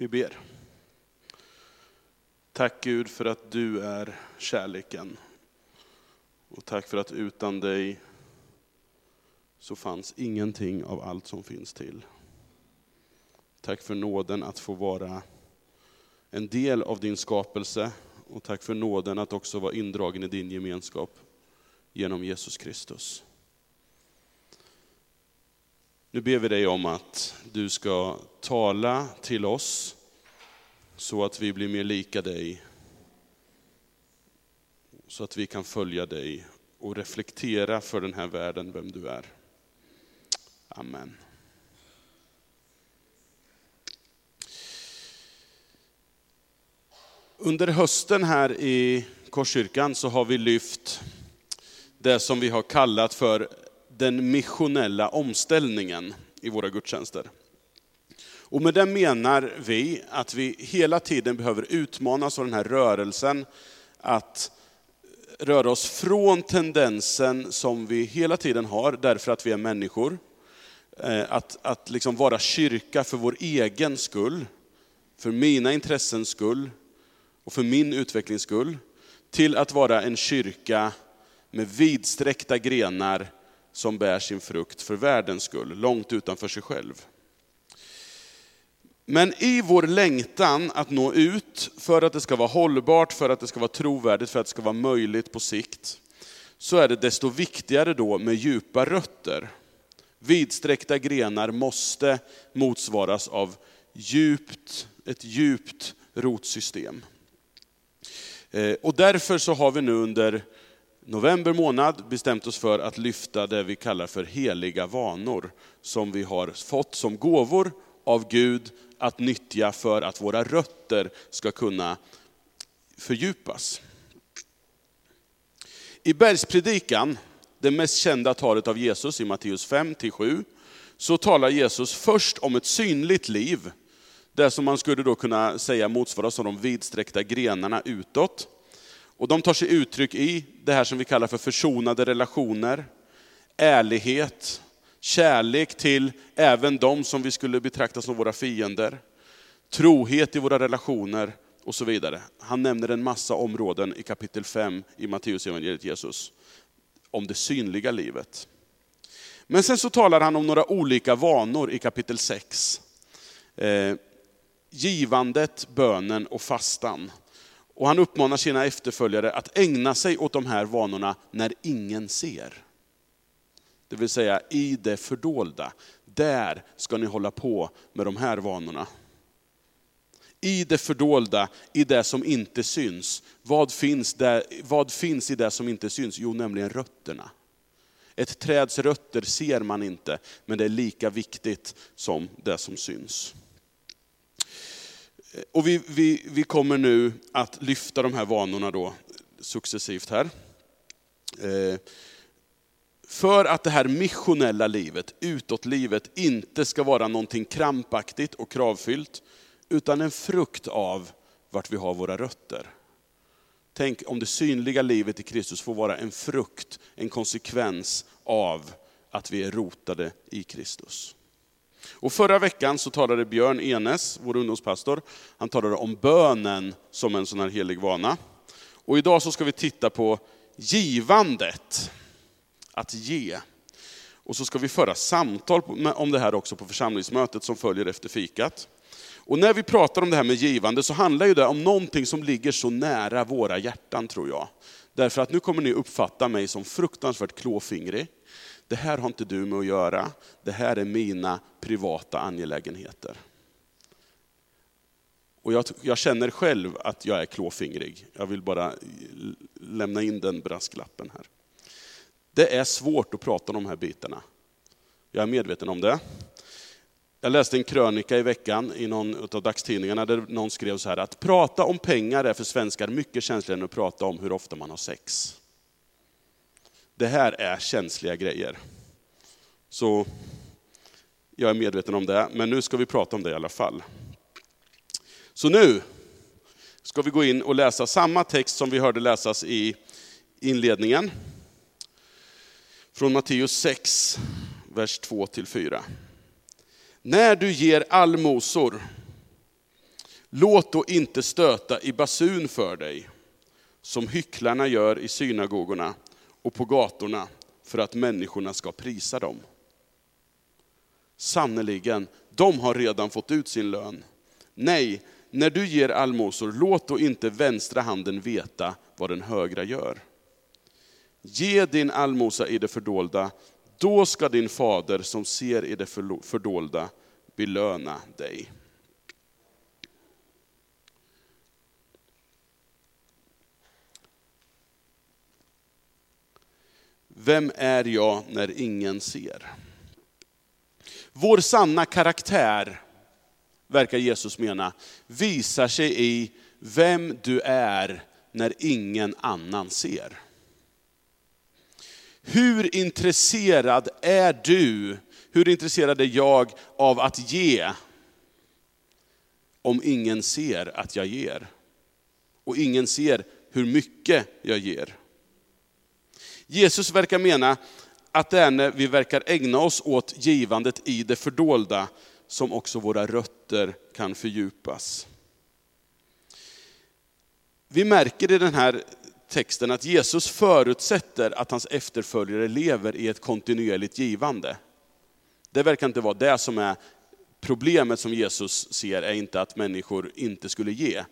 Vi ber. Tack Gud för att du är kärleken. Och tack för att utan dig så fanns ingenting av allt som finns till. Tack för nåden att få vara en del av din skapelse och tack för nåden att också vara indragen i din gemenskap genom Jesus Kristus. Nu ber vi dig om att du ska tala till oss så att vi blir mer lika dig. Så att vi kan följa dig och reflektera för den här världen vem du är. Amen. Under hösten här i Korskyrkan så har vi lyft det som vi har kallat för den missionella omställningen i våra gudstjänster. Och med det menar vi att vi hela tiden behöver utmanas av den här rörelsen att röra oss från tendensen som vi hela tiden har, därför att vi är människor, eh, att, att liksom vara kyrka för vår egen skull, för mina intressens skull och för min utvecklings skull, till att vara en kyrka med vidsträckta grenar som bär sin frukt för världens skull, långt utanför sig själv. Men i vår längtan att nå ut, för att det ska vara hållbart, för att det ska vara trovärdigt, för att det ska vara möjligt på sikt, så är det desto viktigare då med djupa rötter. Vidsträckta grenar måste motsvaras av djupt, ett djupt rotsystem. Eh, och därför så har vi nu under november månad bestämt oss för att lyfta det vi kallar för heliga vanor, som vi har fått som gåvor av Gud att nyttja för att våra rötter ska kunna fördjupas. I bergspredikan, det mest kända talet av Jesus i Matteus 5-7, så talar Jesus först om ett synligt liv, det som man skulle då kunna säga motsvaras av de vidsträckta grenarna utåt. Och de tar sig uttryck i det här som vi kallar för försonade relationer, ärlighet, kärlek till även de som vi skulle betrakta som våra fiender, trohet i våra relationer och så vidare. Han nämner en massa områden i kapitel 5 i Matteus evangeliet Jesus om det synliga livet. Men sen så talar han om några olika vanor i kapitel 6. Eh, givandet, bönen och fastan. Och han uppmanar sina efterföljare att ägna sig åt de här vanorna när ingen ser. Det vill säga i det fördolda. Där ska ni hålla på med de här vanorna. I det fördolda, i det som inte syns. Vad finns, där, vad finns i det som inte syns? Jo, nämligen rötterna. Ett träds rötter ser man inte, men det är lika viktigt som det som syns. Och vi, vi, vi kommer nu att lyfta de här vanorna då successivt här. Eh, för att det här missionella livet, utåtlivet, inte ska vara någonting krampaktigt och kravfyllt, utan en frukt av vart vi har våra rötter. Tänk om det synliga livet i Kristus får vara en frukt, en konsekvens av att vi är rotade i Kristus. Och förra veckan så talade Björn Enes, vår ungdomspastor, han talade om bönen som en sån här helig vana. Och idag så ska vi titta på givandet, att ge. Och så ska vi föra samtal om det här också på församlingsmötet som följer efter fikat. Och när vi pratar om det här med givande så handlar ju det om någonting som ligger så nära våra hjärtan tror jag. Därför att nu kommer ni uppfatta mig som fruktansvärt klåfingrig det här har inte du med att göra, det här är mina privata angelägenheter. Och jag, jag, känner själv att jag är klåfingrig. Jag vill bara lämna in den brasklappen här. Det är svårt att prata om de här bitarna. Jag är medveten om det. Jag läste en krönika i veckan i någon av dagstidningarna där någon skrev så här att prata om pengar är för svenskar mycket känsligare än att prata om hur ofta man har sex det här är känsliga grejer. Så jag är medveten om det, men nu ska vi prata om det i alla fall. Så nu ska vi gå in och läsa samma text som vi hörde läsas i inledningen. Från Matteus 6, vers 2-4. När du ger allmosor, Låt då inte stöta i basun för dig, som hycklarna gör i synagogorna och på gatorna, för att människorna ska prisa dem. Sannerligen, de har redan fått ut sin lön. Nej, när du ger allmosor, låt då inte vänstra handen veta vad den högra gör. Ge din allmosa i det fördolda, då ska din fader som ser i det fördolda belöna dig. Vem är jag när ingen ser? Vår sanna karaktär, verkar Jesus mena, visar sig i vem du är när ingen annan ser. Hur intresserad är du, hur intresserad är jag av att ge, om ingen ser att jag ger? Och ingen ser hur mycket jag ger. Jesus verkar mena att det är när vi verkar ägna oss åt givandet i det fördolda som också våra rötter kan fördjupas. Vi märker i den här texten att Jesus förutsätter att hans efterföljare lever i ett kontinuerligt givande. Det verkar inte vara det som är problemet som Jesus ser, är inte att människor inte skulle ge,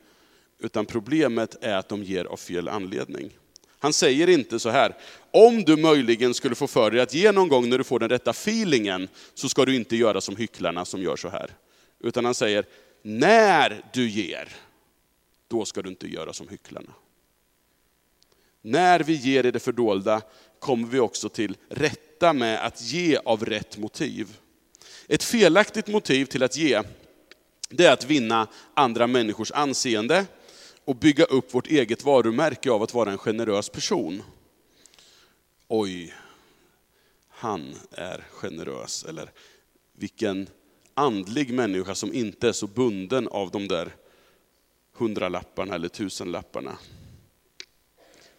utan problemet är att de ger av fel anledning. Han säger inte så här, om du möjligen skulle få för dig att ge någon gång när du får den rätta feelingen, så ska du inte göra som hycklarna som gör så här. Utan han säger, när du ger, då ska du inte göra som hycklarna. När vi ger i det fördolda kommer vi också till rätta med att ge av rätt motiv. Ett felaktigt motiv till att ge, det är att vinna andra människors anseende, och bygga upp vårt eget varumärke av att vara en generös person. Oj, han är generös. Eller vilken andlig människa som inte är så bunden av de där hundralapparna eller tusenlapparna.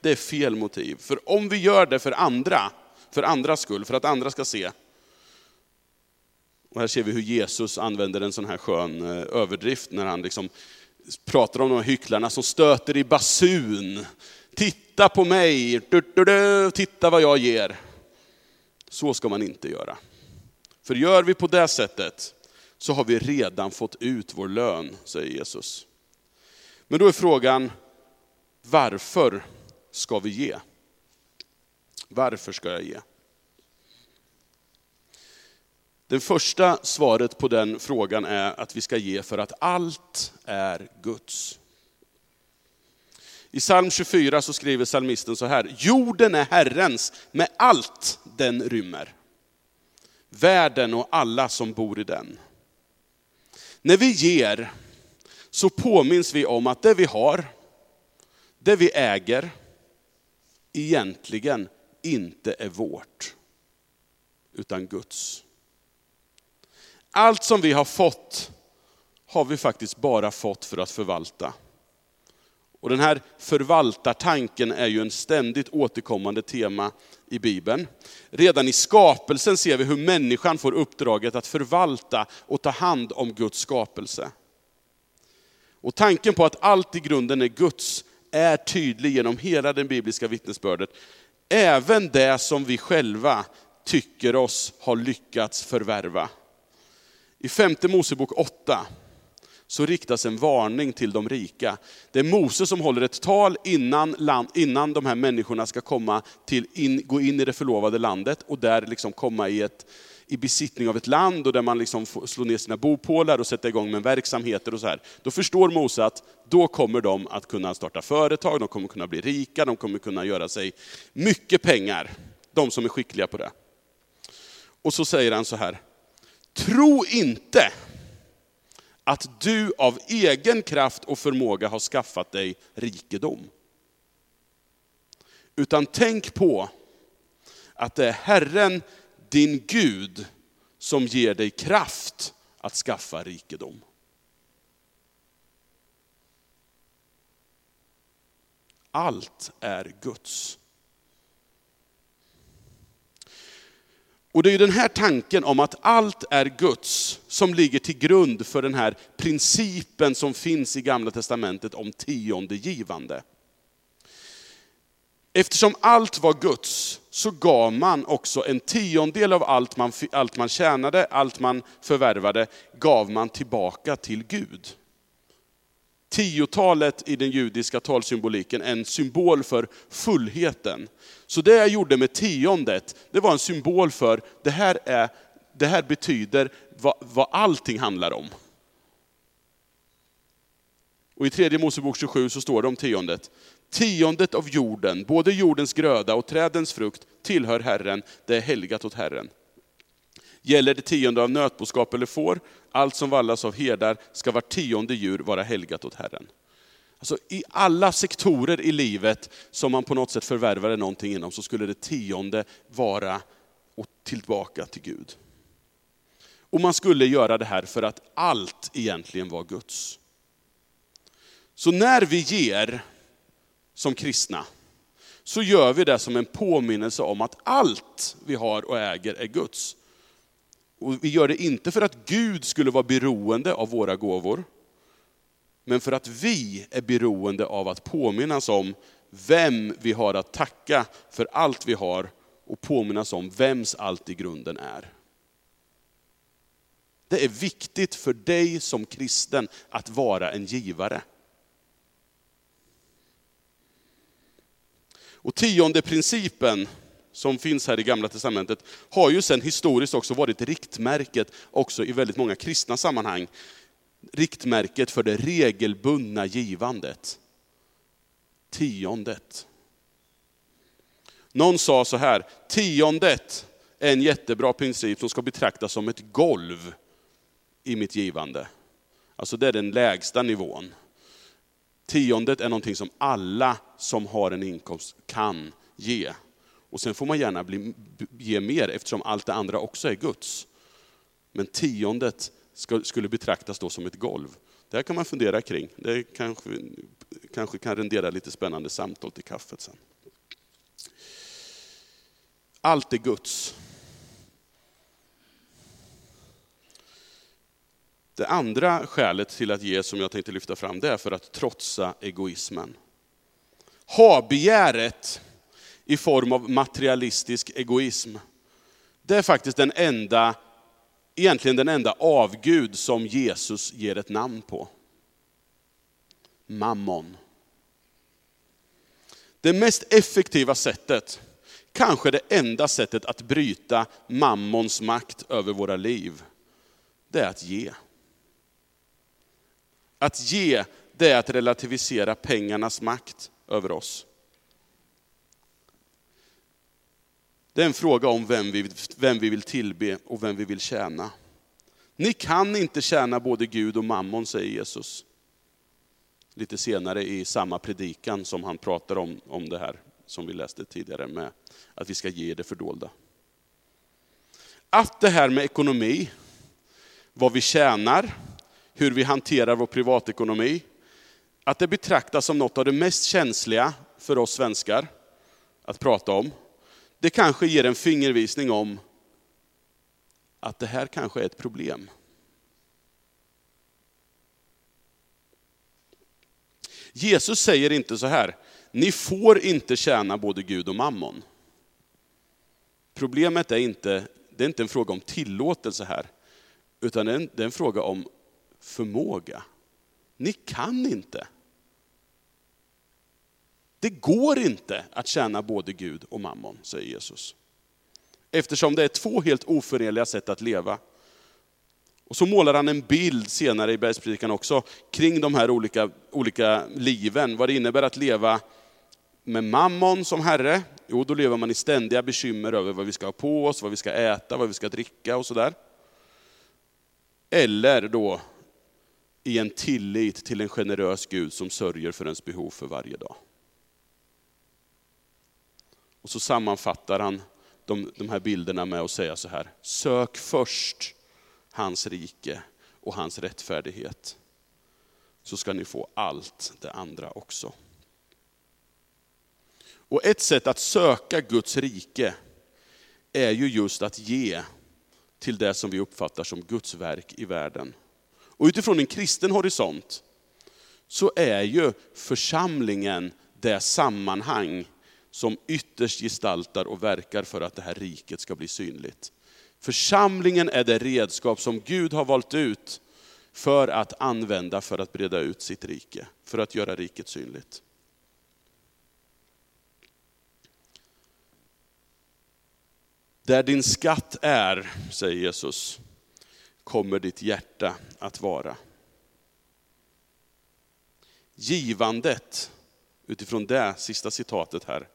Det är fel motiv. För om vi gör det för andra, för andras skull, för att andra ska se. Och här ser vi hur Jesus använder en sån här skön eh, överdrift när han liksom pratar om de här hycklarna som stöter i basun. Titta på mig, du, du, du, titta vad jag ger. Så ska man inte göra. För gör vi på det sättet så har vi redan fått ut vår lön, säger Jesus. Men då är frågan, varför ska vi ge? Varför ska jag ge? Det första svaret på den frågan är att vi ska ge för att allt är Guds. I psalm 24 så skriver psalmisten så här, jorden är Herrens med allt den rymmer. Världen och alla som bor i den. När vi ger så påminns vi om att det vi har, det vi äger, egentligen inte är vårt, utan Guds. Allt som vi har fått har vi faktiskt bara fått för att förvalta. Och den här förvaltartanken är ju en ständigt återkommande tema i Bibeln. Redan i skapelsen ser vi hur människan får uppdraget att förvalta och ta hand om Guds skapelse. Och tanken på att allt i grunden är Guds är tydlig genom hela den bibliska vittnesbördet. Även det som vi själva tycker oss ha lyckats förvärva. I femte Mosebok 8 så riktas en varning till de rika. Det är Mose som håller ett tal innan, land, innan de här människorna ska komma till, in, gå in i det förlovade landet och där liksom komma i, ett, i besittning av ett land och där man liksom får slå ner sina bopålar och sätta igång med verksamheter och så här. Då förstår Mose att då kommer de att kunna starta företag, de kommer kunna bli rika, de kommer kunna göra sig mycket pengar. De som är skickliga på det. Och så säger han så här, Tro inte att du av egen kraft och förmåga har skaffat dig rikedom. Utan tänk på att det är Herren, din Gud, som ger dig kraft att skaffa rikedom. Allt är Guds. Och det är ju den här tanken om att allt är Guds som ligger till grund för den här principen som finns i Gamla Testamentet om tionde givande. Eftersom allt var Guds så gav man också en tiondel av allt man, allt man tjänade, allt man förvärvade, gav man tillbaka till Gud. Tiotalet i den judiska talsymboliken en symbol för fullheten. Så det jag gjorde med tiondet, det var en symbol för, det här, är, det här betyder vad, vad allting handlar om. Och i tredje Mosebok 27 så står det om tiondet. Tiondet av jorden, både jordens gröda och trädens frukt, tillhör Herren, det är helgat åt Herren. Gäller det tionde av nötboskap eller får, allt som vallas av herdar, ska var tionde djur vara helgat åt Herren. Alltså, I alla sektorer i livet som man på något sätt förvärvade någonting inom, så skulle det tionde vara och tillbaka till Gud. Och man skulle göra det här för att allt egentligen var Guds. Så när vi ger som kristna, så gör vi det som en påminnelse om att allt vi har och äger är Guds. Och vi gör det inte för att Gud skulle vara beroende av våra gåvor, men för att vi är beroende av att påminnas om vem vi har att tacka för allt vi har och påminnas om vems allt i grunden är. Det är viktigt för dig som kristen att vara en givare. Och tionde principen som finns här i Gamla Testamentet har ju sen historiskt också varit riktmärket också i väldigt många kristna sammanhang. Riktmärket för det regelbundna givandet. Tiondet. Någon sa så här, tiondet är en jättebra princip som ska betraktas som ett golv i mitt givande. Alltså det är den lägsta nivån. Tiondet är någonting som alla som har en inkomst kan ge. Och sen får man gärna bli, ge mer eftersom allt det andra också är Guds. Men tiondet ska, skulle betraktas då som ett golv. Det här kan man fundera kring. Det kanske, kanske kan rendera lite spännande samtal till kaffet sen. Allt är Guds. Det andra skälet till att ge som jag tänkte lyfta fram, det är för att trotsa egoismen. Ha-begäret i form av materialistisk egoism, det är faktiskt den enda, egentligen den enda avgud som Jesus ger ett namn på. Mammon. Det mest effektiva sättet, kanske det enda sättet att bryta mammons makt över våra liv, det är att ge. Att ge, det är att relativisera pengarnas makt över oss. Det är en fråga om vem vi, vem vi vill tillbe och vem vi vill tjäna. Ni kan inte tjäna både Gud och mammon, säger Jesus. Lite senare i samma predikan som han pratar om, om det här, som vi läste tidigare, med att vi ska ge det fördolda. Att det här med ekonomi, vad vi tjänar, hur vi hanterar vår privatekonomi, att det betraktas som något av det mest känsliga för oss svenskar att prata om, det kanske ger en fingervisning om att det här kanske är ett problem. Jesus säger inte så här, ni får inte tjäna både Gud och mammon. Problemet är inte, det är inte en fråga om tillåtelse här, utan det är en, det är en fråga om förmåga. Ni kan inte. Det går inte att tjäna både Gud och mammon, säger Jesus. Eftersom det är två helt oförenliga sätt att leva. Och så målar han en bild senare i bergspredikan också, kring de här olika, olika liven. Vad det innebär att leva med mammon som herre. Jo, då lever man i ständiga bekymmer över vad vi ska ha på oss, vad vi ska äta, vad vi ska dricka och sådär. Eller då i en tillit till en generös Gud som sörjer för ens behov för varje dag. Och så sammanfattar han de, de här bilderna med att säga så här, sök först hans rike och hans rättfärdighet. Så ska ni få allt det andra också. Och ett sätt att söka Guds rike, är ju just att ge till det som vi uppfattar som Guds verk i världen. Och utifrån en kristen horisont så är ju församlingen det sammanhang som ytterst gestaltar och verkar för att det här riket ska bli synligt. Församlingen är det redskap som Gud har valt ut för att använda för att breda ut sitt rike, för att göra riket synligt. Där din skatt är, säger Jesus, kommer ditt hjärta att vara. Givandet, utifrån det sista citatet här,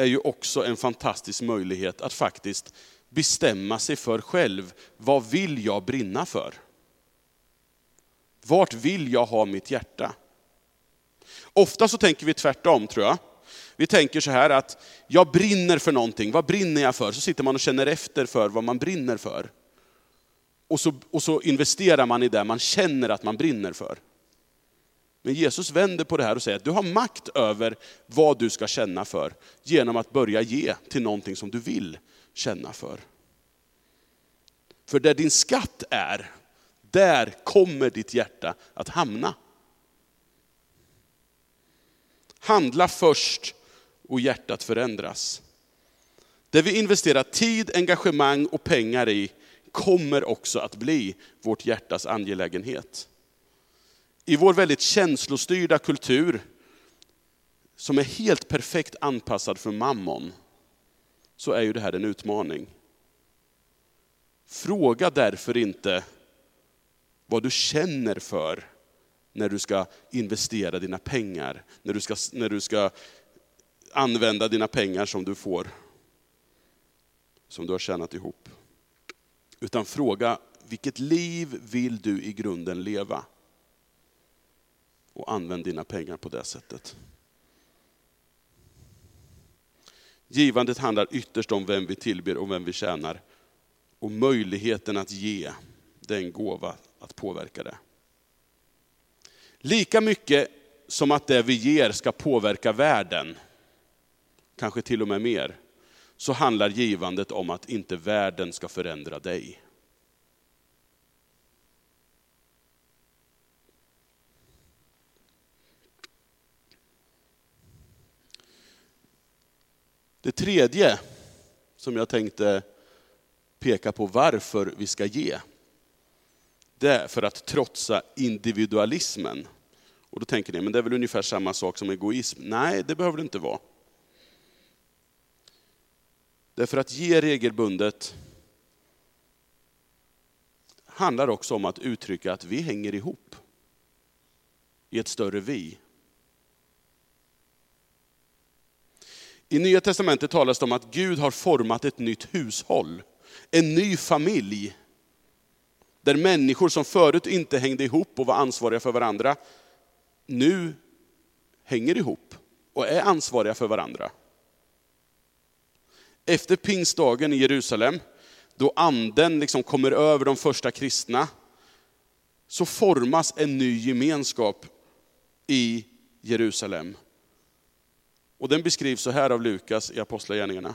är ju också en fantastisk möjlighet att faktiskt bestämma sig för själv. Vad vill jag brinna för? Vart vill jag ha mitt hjärta? Ofta så tänker vi tvärtom tror jag. Vi tänker så här att jag brinner för någonting, vad brinner jag för? Så sitter man och känner efter för vad man brinner för. Och så, och så investerar man i det man känner att man brinner för. Men Jesus vänder på det här och säger att du har makt över vad du ska känna för genom att börja ge till någonting som du vill känna för. För där din skatt är, där kommer ditt hjärta att hamna. Handla först och hjärtat förändras. Det vi investerar tid, engagemang och pengar i kommer också att bli vårt hjärtas angelägenhet. I vår väldigt känslostyrda kultur, som är helt perfekt anpassad för mammon, så är ju det här en utmaning. Fråga därför inte vad du känner för när du ska investera dina pengar, när du ska, när du ska använda dina pengar som du får, som du har tjänat ihop. Utan fråga, vilket liv vill du i grunden leva? Och använd dina pengar på det sättet. Givandet handlar ytterst om vem vi tillber och vem vi tjänar. Och möjligheten att ge, det är en gåva att påverka det. Lika mycket som att det vi ger ska påverka världen, kanske till och med mer, så handlar givandet om att inte världen ska förändra dig. Det tredje som jag tänkte peka på varför vi ska ge, det är för att trotsa individualismen. Och då tänker ni, men det är väl ungefär samma sak som egoism? Nej, det behöver det inte vara. Därför att ge regelbundet handlar också om att uttrycka att vi hänger ihop i ett större vi. I Nya Testamentet talas det om att Gud har format ett nytt hushåll, en ny familj. Där människor som förut inte hängde ihop och var ansvariga för varandra, nu hänger ihop och är ansvariga för varandra. Efter pingstdagen i Jerusalem, då anden liksom kommer över de första kristna, så formas en ny gemenskap i Jerusalem. Och den beskrivs så här av Lukas i Apostlagärningarna.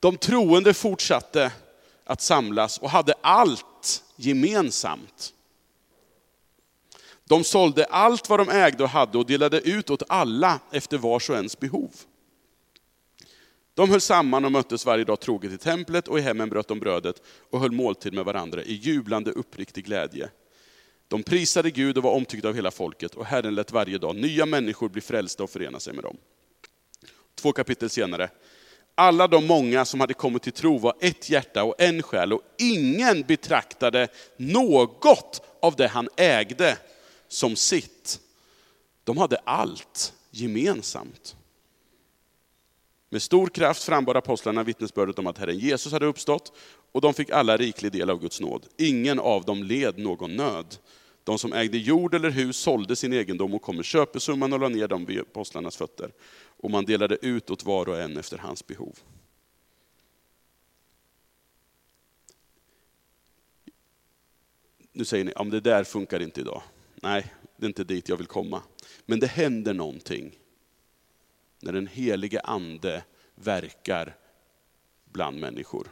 De troende fortsatte att samlas och hade allt gemensamt. De sålde allt vad de ägde och hade och delade ut åt alla efter vars och ens behov. De höll samman och möttes varje dag troget i templet och i hemmen bröt de brödet och höll måltid med varandra i jublande uppriktig glädje. De prisade Gud och var omtyckta av hela folket och Herren lät varje dag nya människor bli frälsta och förena sig med dem. Två kapitel senare. Alla de många som hade kommit till tro var ett hjärta och en själ och ingen betraktade något av det han ägde som sitt. De hade allt gemensamt. Med stor kraft frambar apostlarna vittnesbördet om att Herren Jesus hade uppstått och de fick alla riklig del av Guds nåd. Ingen av dem led någon nöd. De som ägde jord eller hus sålde sin egendom och kom med köpesumman och la ner dem vid apostlarnas fötter. Och man delade ut åt var och en efter hans behov. Nu säger ni, ja, det där funkar inte idag. Nej, det är inte dit jag vill komma. Men det händer någonting när den helige ande verkar bland människor.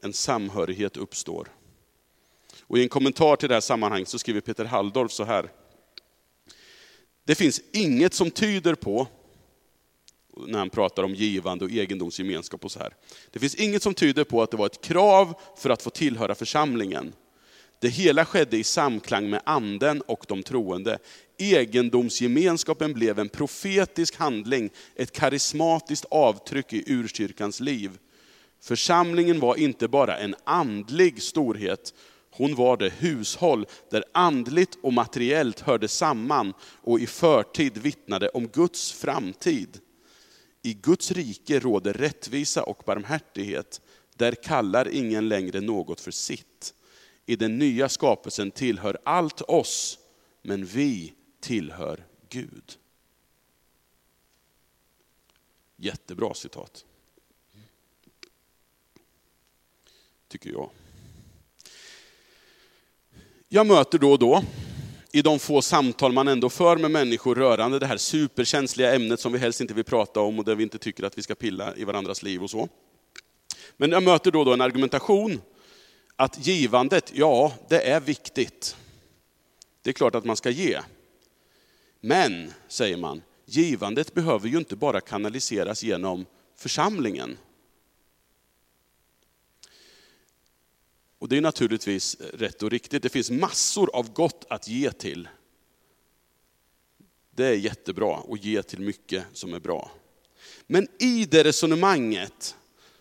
En samhörighet uppstår. Och I en kommentar till det här sammanhanget så skriver Peter Halldorf så här. Det finns inget som tyder på, när han pratar om givande och egendomsgemenskap och så här. Det finns inget som tyder på att det var ett krav för att få tillhöra församlingen. Det hela skedde i samklang med anden och de troende. Egendomsgemenskapen blev en profetisk handling, ett karismatiskt avtryck i urkyrkans liv. Församlingen var inte bara en andlig storhet, hon var det hushåll där andligt och materiellt hörde samman och i förtid vittnade om Guds framtid. I Guds rike råder rättvisa och barmhärtighet. Där kallar ingen längre något för sitt. I den nya skapelsen tillhör allt oss, men vi tillhör Gud. Jättebra citat. Tycker jag. Jag möter då och då, i de få samtal man ändå för med människor rörande det här superkänsliga ämnet som vi helst inte vill prata om och där vi inte tycker att vi ska pilla i varandras liv och så. Men jag möter då och då en argumentation att givandet, ja, det är viktigt. Det är klart att man ska ge. Men, säger man, givandet behöver ju inte bara kanaliseras genom församlingen. Och det är naturligtvis rätt och riktigt. Det finns massor av gott att ge till. Det är jättebra att ge till mycket som är bra. Men i det resonemanget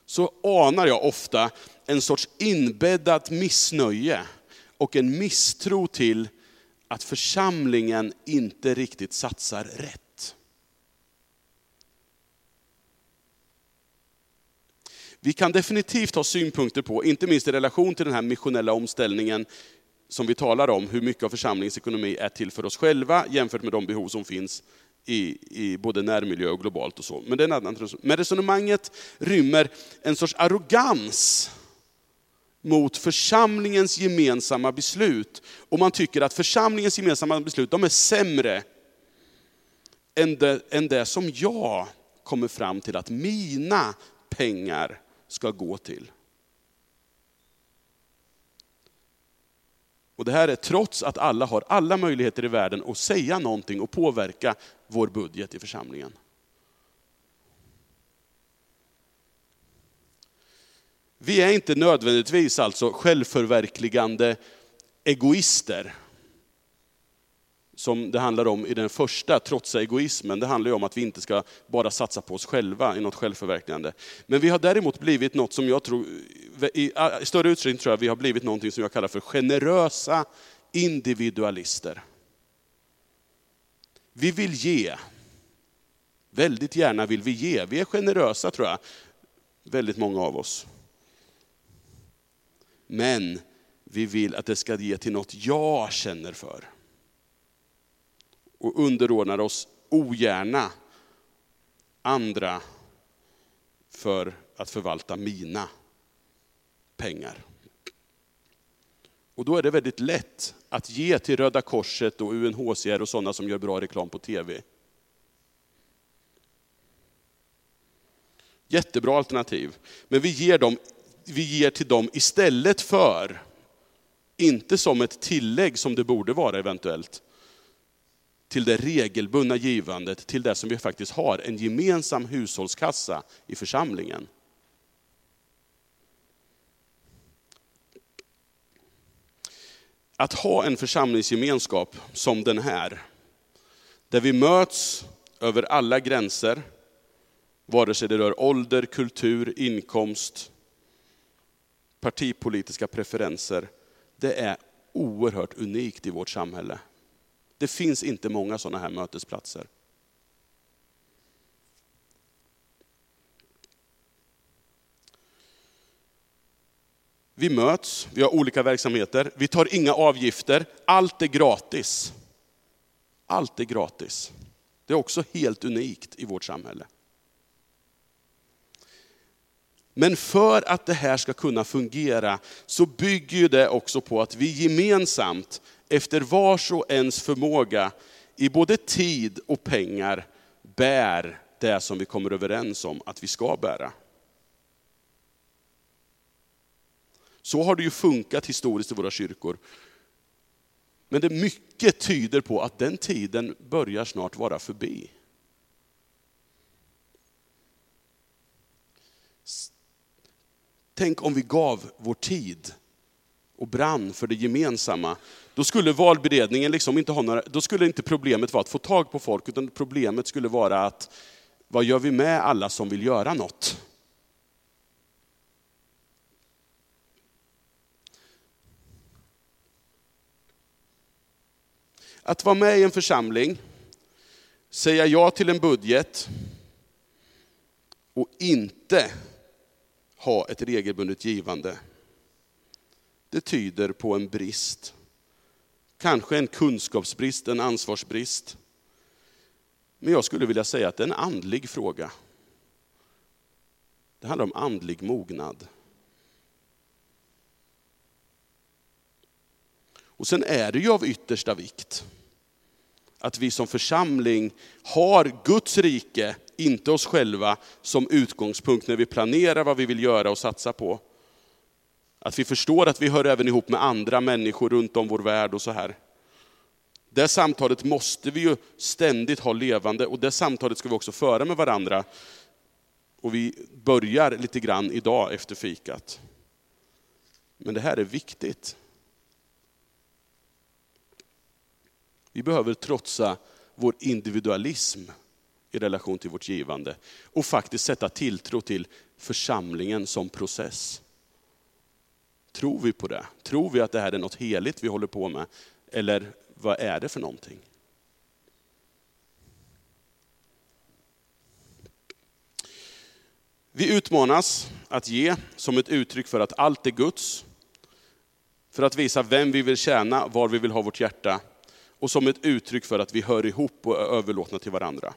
så anar jag ofta en sorts inbäddat missnöje och en misstro till att församlingen inte riktigt satsar rätt. Vi kan definitivt ha synpunkter på, inte minst i relation till den här missionella omställningen, som vi talar om, hur mycket av församlingens ekonomi är till för oss själva jämfört med de behov som finns i, i både närmiljö och globalt. och så. Men, det är en annan, men resonemanget rymmer en sorts arrogans mot församlingens gemensamma beslut. Och man tycker att församlingens gemensamma beslut de är sämre än det, än det som jag kommer fram till att mina pengar ska gå till. Och det här är trots att alla har alla möjligheter i världen att säga någonting och påverka vår budget i församlingen. Vi är inte nödvändigtvis alltså självförverkligande egoister som det handlar om i den första, trotsa egoismen. Det handlar ju om att vi inte ska bara satsa på oss själva i något självförverkligande. Men vi har däremot blivit något som jag tror, i större utsträckning tror jag vi har blivit något som jag kallar för generösa individualister. Vi vill ge. Väldigt gärna vill vi ge. Vi är generösa tror jag, väldigt många av oss. Men vi vill att det ska ge till något jag känner för och underordnar oss ogärna andra för att förvalta mina pengar. Och då är det väldigt lätt att ge till Röda Korset och UNHCR och sådana som gör bra reklam på tv. Jättebra alternativ. Men vi ger, dem, vi ger till dem istället för, inte som ett tillägg som det borde vara eventuellt, till det regelbundna givandet, till det som vi faktiskt har, en gemensam hushållskassa i församlingen. Att ha en församlingsgemenskap som den här, där vi möts över alla gränser, vare sig det rör ålder, kultur, inkomst, partipolitiska preferenser, det är oerhört unikt i vårt samhälle. Det finns inte många sådana här mötesplatser. Vi möts, vi har olika verksamheter, vi tar inga avgifter, allt är gratis. Allt är gratis. Det är också helt unikt i vårt samhälle. Men för att det här ska kunna fungera så bygger det också på att vi gemensamt efter vars och ens förmåga i både tid och pengar bär det som vi kommer överens om att vi ska bära. Så har det ju funkat historiskt i våra kyrkor. Men det mycket tyder på att den tiden börjar snart vara förbi. Tänk om vi gav vår tid och brann för det gemensamma. Då skulle valberedningen liksom inte ha några, då skulle inte problemet vara att få tag på folk, utan problemet skulle vara att vad gör vi med alla som vill göra något? Att vara med i en församling, säga ja till en budget och inte ha ett regelbundet givande. Det tyder på en brist. Kanske en kunskapsbrist, en ansvarsbrist. Men jag skulle vilja säga att det är en andlig fråga. Det handlar om andlig mognad. Och sen är det ju av yttersta vikt att vi som församling har Guds rike, inte oss själva, som utgångspunkt när vi planerar vad vi vill göra och satsa på. Att vi förstår att vi hör även ihop med andra människor runt om vår värld och så här. Det samtalet måste vi ju ständigt ha levande och det samtalet ska vi också föra med varandra. Och vi börjar lite grann idag efter fikat. Men det här är viktigt. Vi behöver trotsa vår individualism i relation till vårt givande och faktiskt sätta tilltro till församlingen som process. Tror vi på det? Tror vi att det här är något heligt vi håller på med? Eller vad är det för någonting? Vi utmanas att ge som ett uttryck för att allt är Guds, för att visa vem vi vill tjäna, var vi vill ha vårt hjärta och som ett uttryck för att vi hör ihop och är överlåtna till varandra.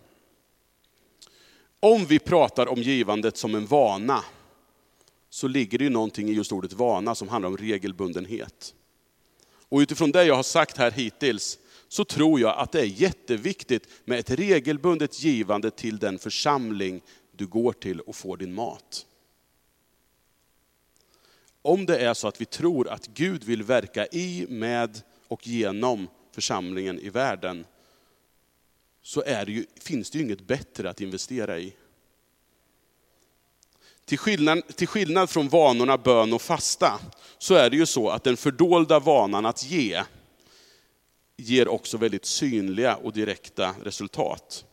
Om vi pratar om givandet som en vana, så ligger det ju någonting i just ordet vana som handlar om regelbundenhet. Och utifrån det jag har sagt här hittills, så tror jag att det är jätteviktigt med ett regelbundet givande till den församling du går till och får din mat. Om det är så att vi tror att Gud vill verka i, med och genom församlingen i världen, så är det ju, finns det ju inget bättre att investera i. Till skillnad, till skillnad från vanorna bön och fasta, så är det ju så att den fördolda vanan att ge, ger också väldigt synliga och direkta resultat.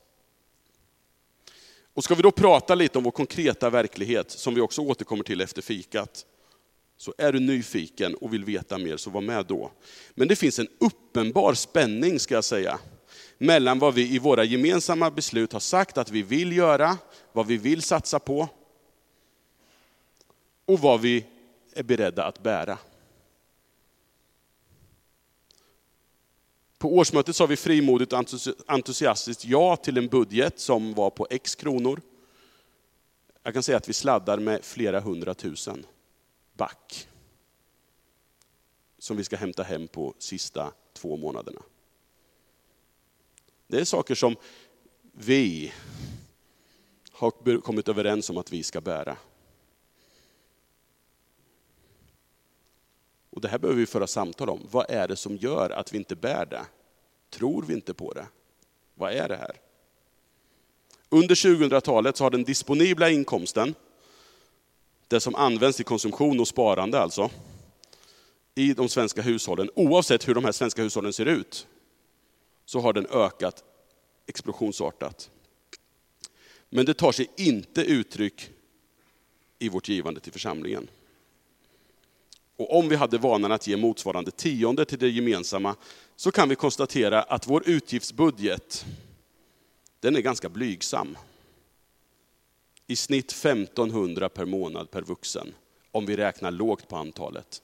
Och ska vi då prata lite om vår konkreta verklighet, som vi också återkommer till efter fikat, så är du nyfiken och vill veta mer, så var med då. Men det finns en uppenbar spänning, ska jag säga, mellan vad vi i våra gemensamma beslut har sagt att vi vill göra, vad vi vill satsa på, och vad vi är beredda att bära. På årsmötet sa vi frimodigt och entusiastiskt ja till en budget som var på x kronor. Jag kan säga att vi sladdar med flera hundratusen back. Som vi ska hämta hem på sista två månaderna. Det är saker som vi har kommit överens om att vi ska bära. Och det här behöver vi föra samtal om. Vad är det som gör att vi inte bär det? Tror vi inte på det? Vad är det här? Under 2000-talet så har den disponibla inkomsten, det som används till konsumtion och sparande alltså, i de svenska hushållen, oavsett hur de här svenska hushållen ser ut, så har den ökat explosionsartat. Men det tar sig inte uttryck i vårt givande till församlingen. Och om vi hade vanan att ge motsvarande tionde till det gemensamma, så kan vi konstatera att vår utgiftsbudget, den är ganska blygsam. I snitt 1500 per månad per vuxen, om vi räknar lågt på antalet.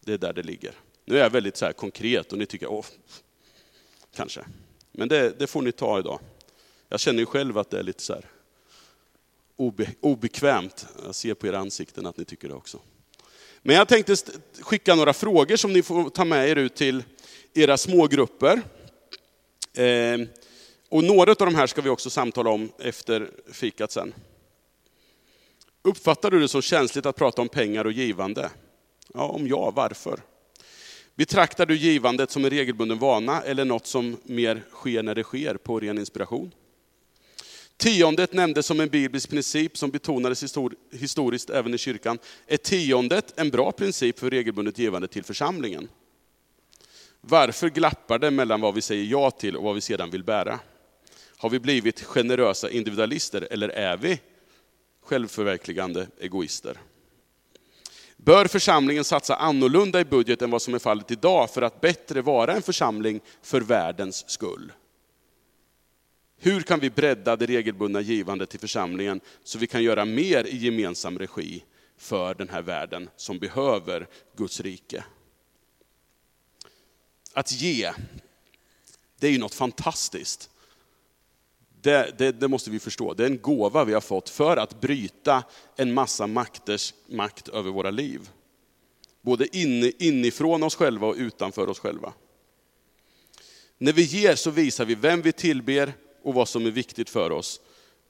Det är där det ligger. Nu är jag väldigt så konkret och ni tycker, åh, kanske. Men det, det får ni ta idag. Jag känner ju själv att det är lite så här, obe, obekvämt. Jag ser på era ansikten att ni tycker det också. Men jag tänkte skicka några frågor som ni får ta med er ut till era smågrupper. Eh, Och några av de här ska vi också samtala om efter fikat sen. Uppfattar du det som känsligt att prata om pengar och givande? Ja, om ja, varför? Betraktar du givandet som en regelbunden vana eller något som mer sker när det sker på ren inspiration? Tiondet nämndes som en biblisk princip som betonades historiskt även i kyrkan. Är tiondet en bra princip för regelbundet givande till församlingen? Varför glappar det mellan vad vi säger ja till och vad vi sedan vill bära? Har vi blivit generösa individualister eller är vi självförverkligande egoister? Bör församlingen satsa annorlunda i budget än vad som är fallet idag för att bättre vara en församling för världens skull? Hur kan vi bredda det regelbundna givandet till församlingen så vi kan göra mer i gemensam regi för den här världen som behöver Guds rike? Att ge, det är ju något fantastiskt. Det, det, det, måste vi förstå. Det är en gåva vi har fått för att bryta en massa makters makt över våra liv. Både in, inifrån oss själva och utanför oss själva. När vi ger så visar vi vem vi tillber och vad som är viktigt för oss.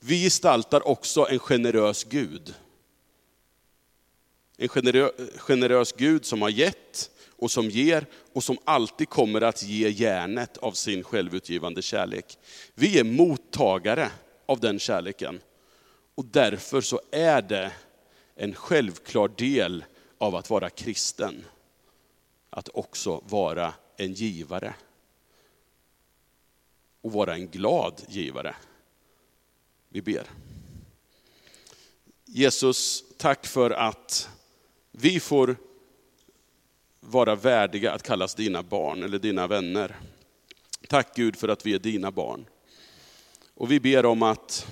Vi gestaltar också en generös Gud. En generö, generös Gud som har gett och som ger och som alltid kommer att ge järnet av sin självutgivande kärlek. Vi är mottagare av den kärleken. Och därför så är det en självklar del av att vara kristen. Att också vara en givare. Och vara en glad givare. Vi ber. Jesus, tack för att vi får vara värdiga att kallas dina barn eller dina vänner. Tack Gud för att vi är dina barn. Och vi ber om att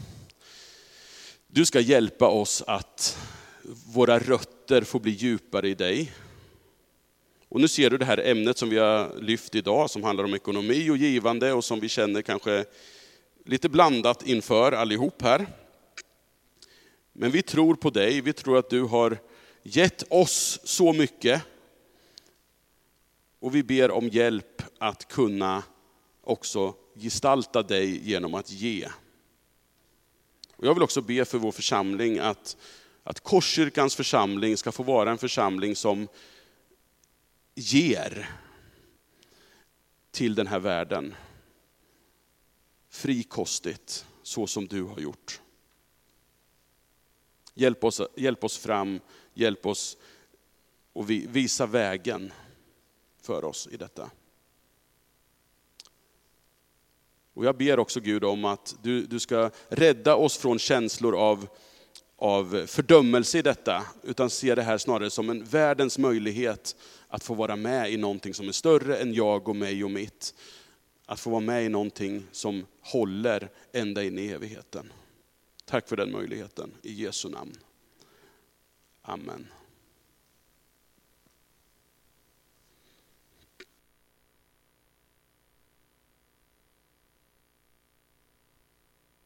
du ska hjälpa oss att våra rötter får bli djupare i dig. Och nu ser du det här ämnet som vi har lyft idag, som handlar om ekonomi och givande och som vi känner kanske lite blandat inför allihop här. Men vi tror på dig, vi tror att du har gett oss så mycket och vi ber om hjälp att kunna också gestalta dig genom att ge. Och jag vill också be för vår församling att, att Korskyrkans församling ska få vara en församling som ger till den här världen. Frikostigt, så som du har gjort. Hjälp oss, hjälp oss fram, hjälp oss och visa vägen för oss i detta. Och jag ber också Gud om att du, du ska rädda oss från känslor av, av fördömelse i detta, utan se det här snarare som en världens möjlighet att få vara med i någonting som är större än jag och mig och mitt. Att få vara med i någonting som håller ända in i evigheten. Tack för den möjligheten, i Jesu namn. Amen.